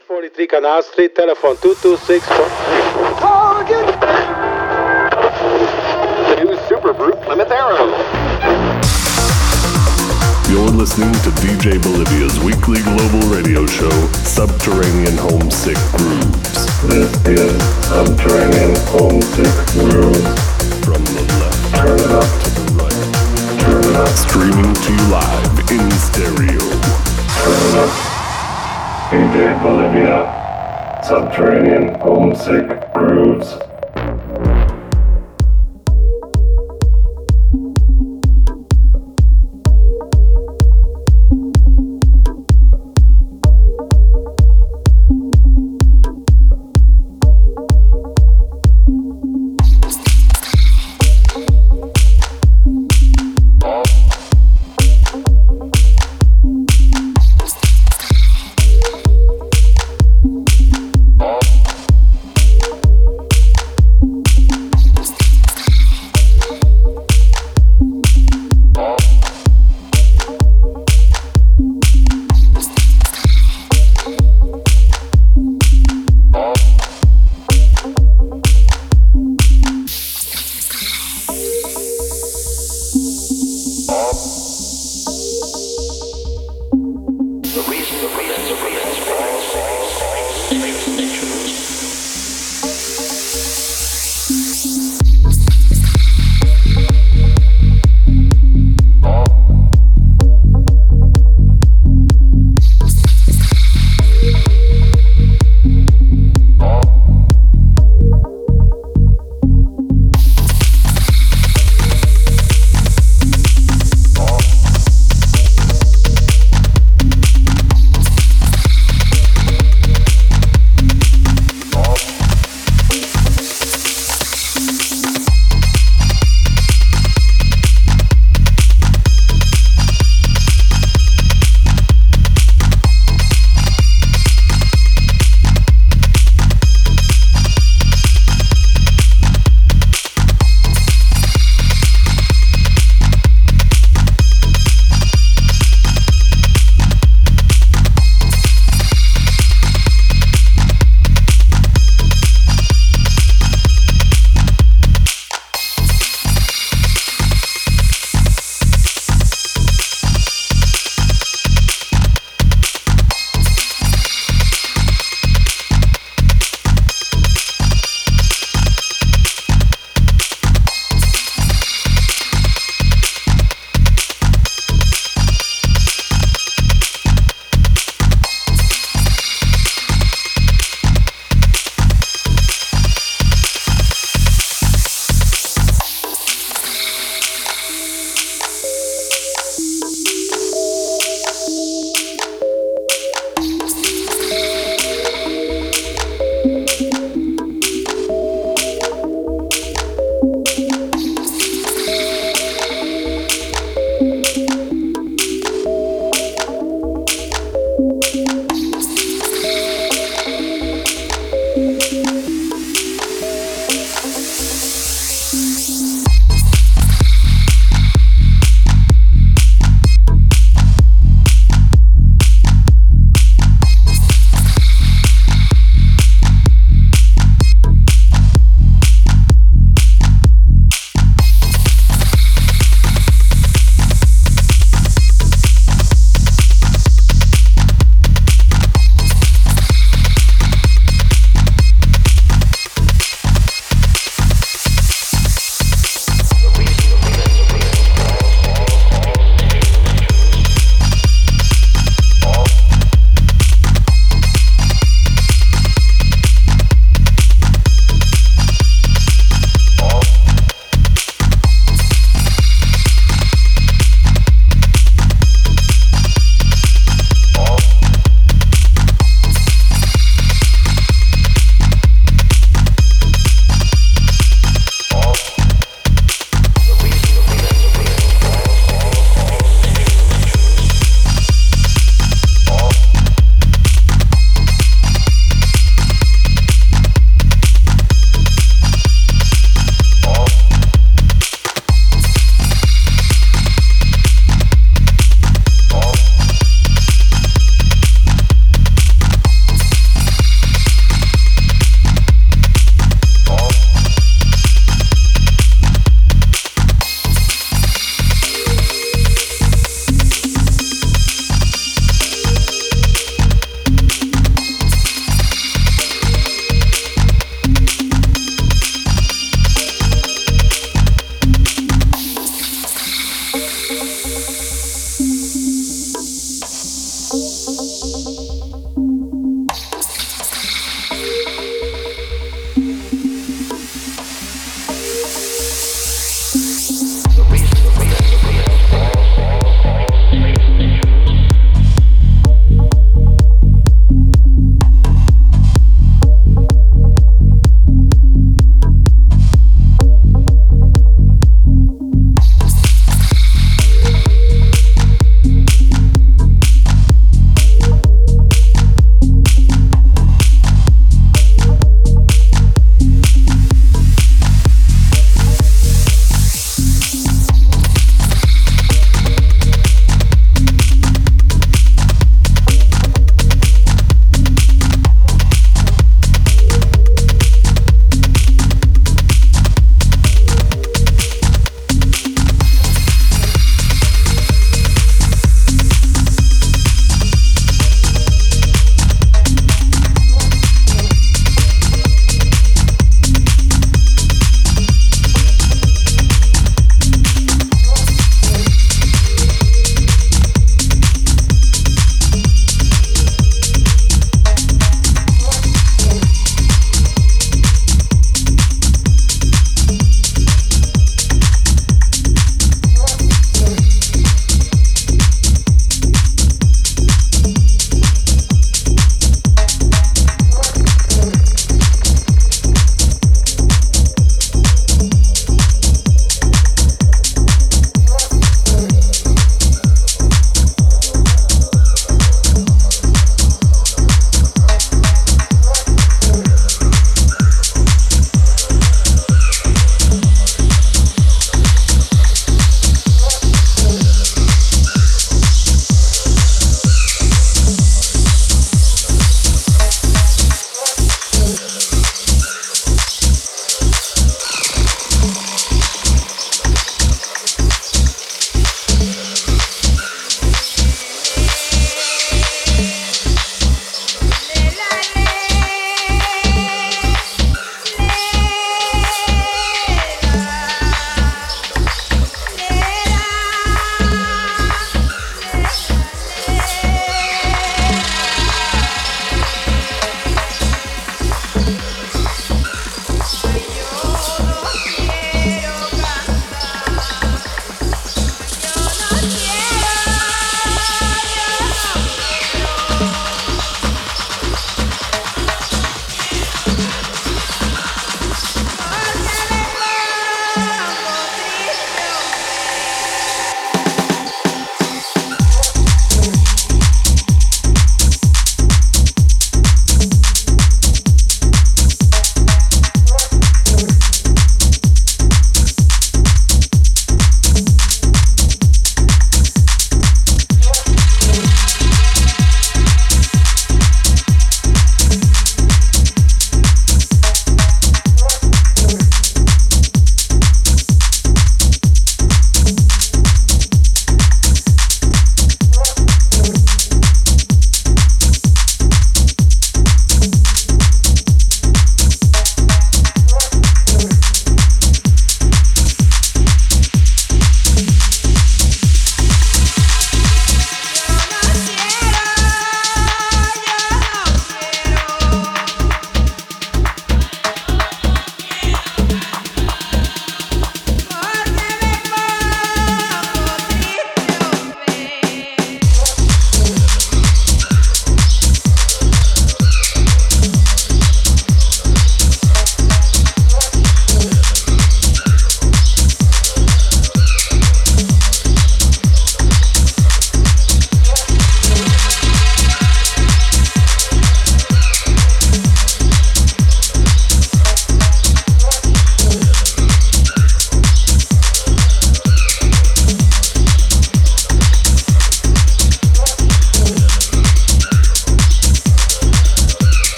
43 Canal Street, telephone 226. Target! The new Super Brute Plymouth Arrow. You're listening to DJ Bolivia's weekly global radio show, Subterranean Homesick Grooves. This is Subterranean Homesick Grooves. From the left Turn it up, to the right, turn it up, streaming to you live in stereo. turn it up. DJ Bolivia. Subterranean Homesick Grooves.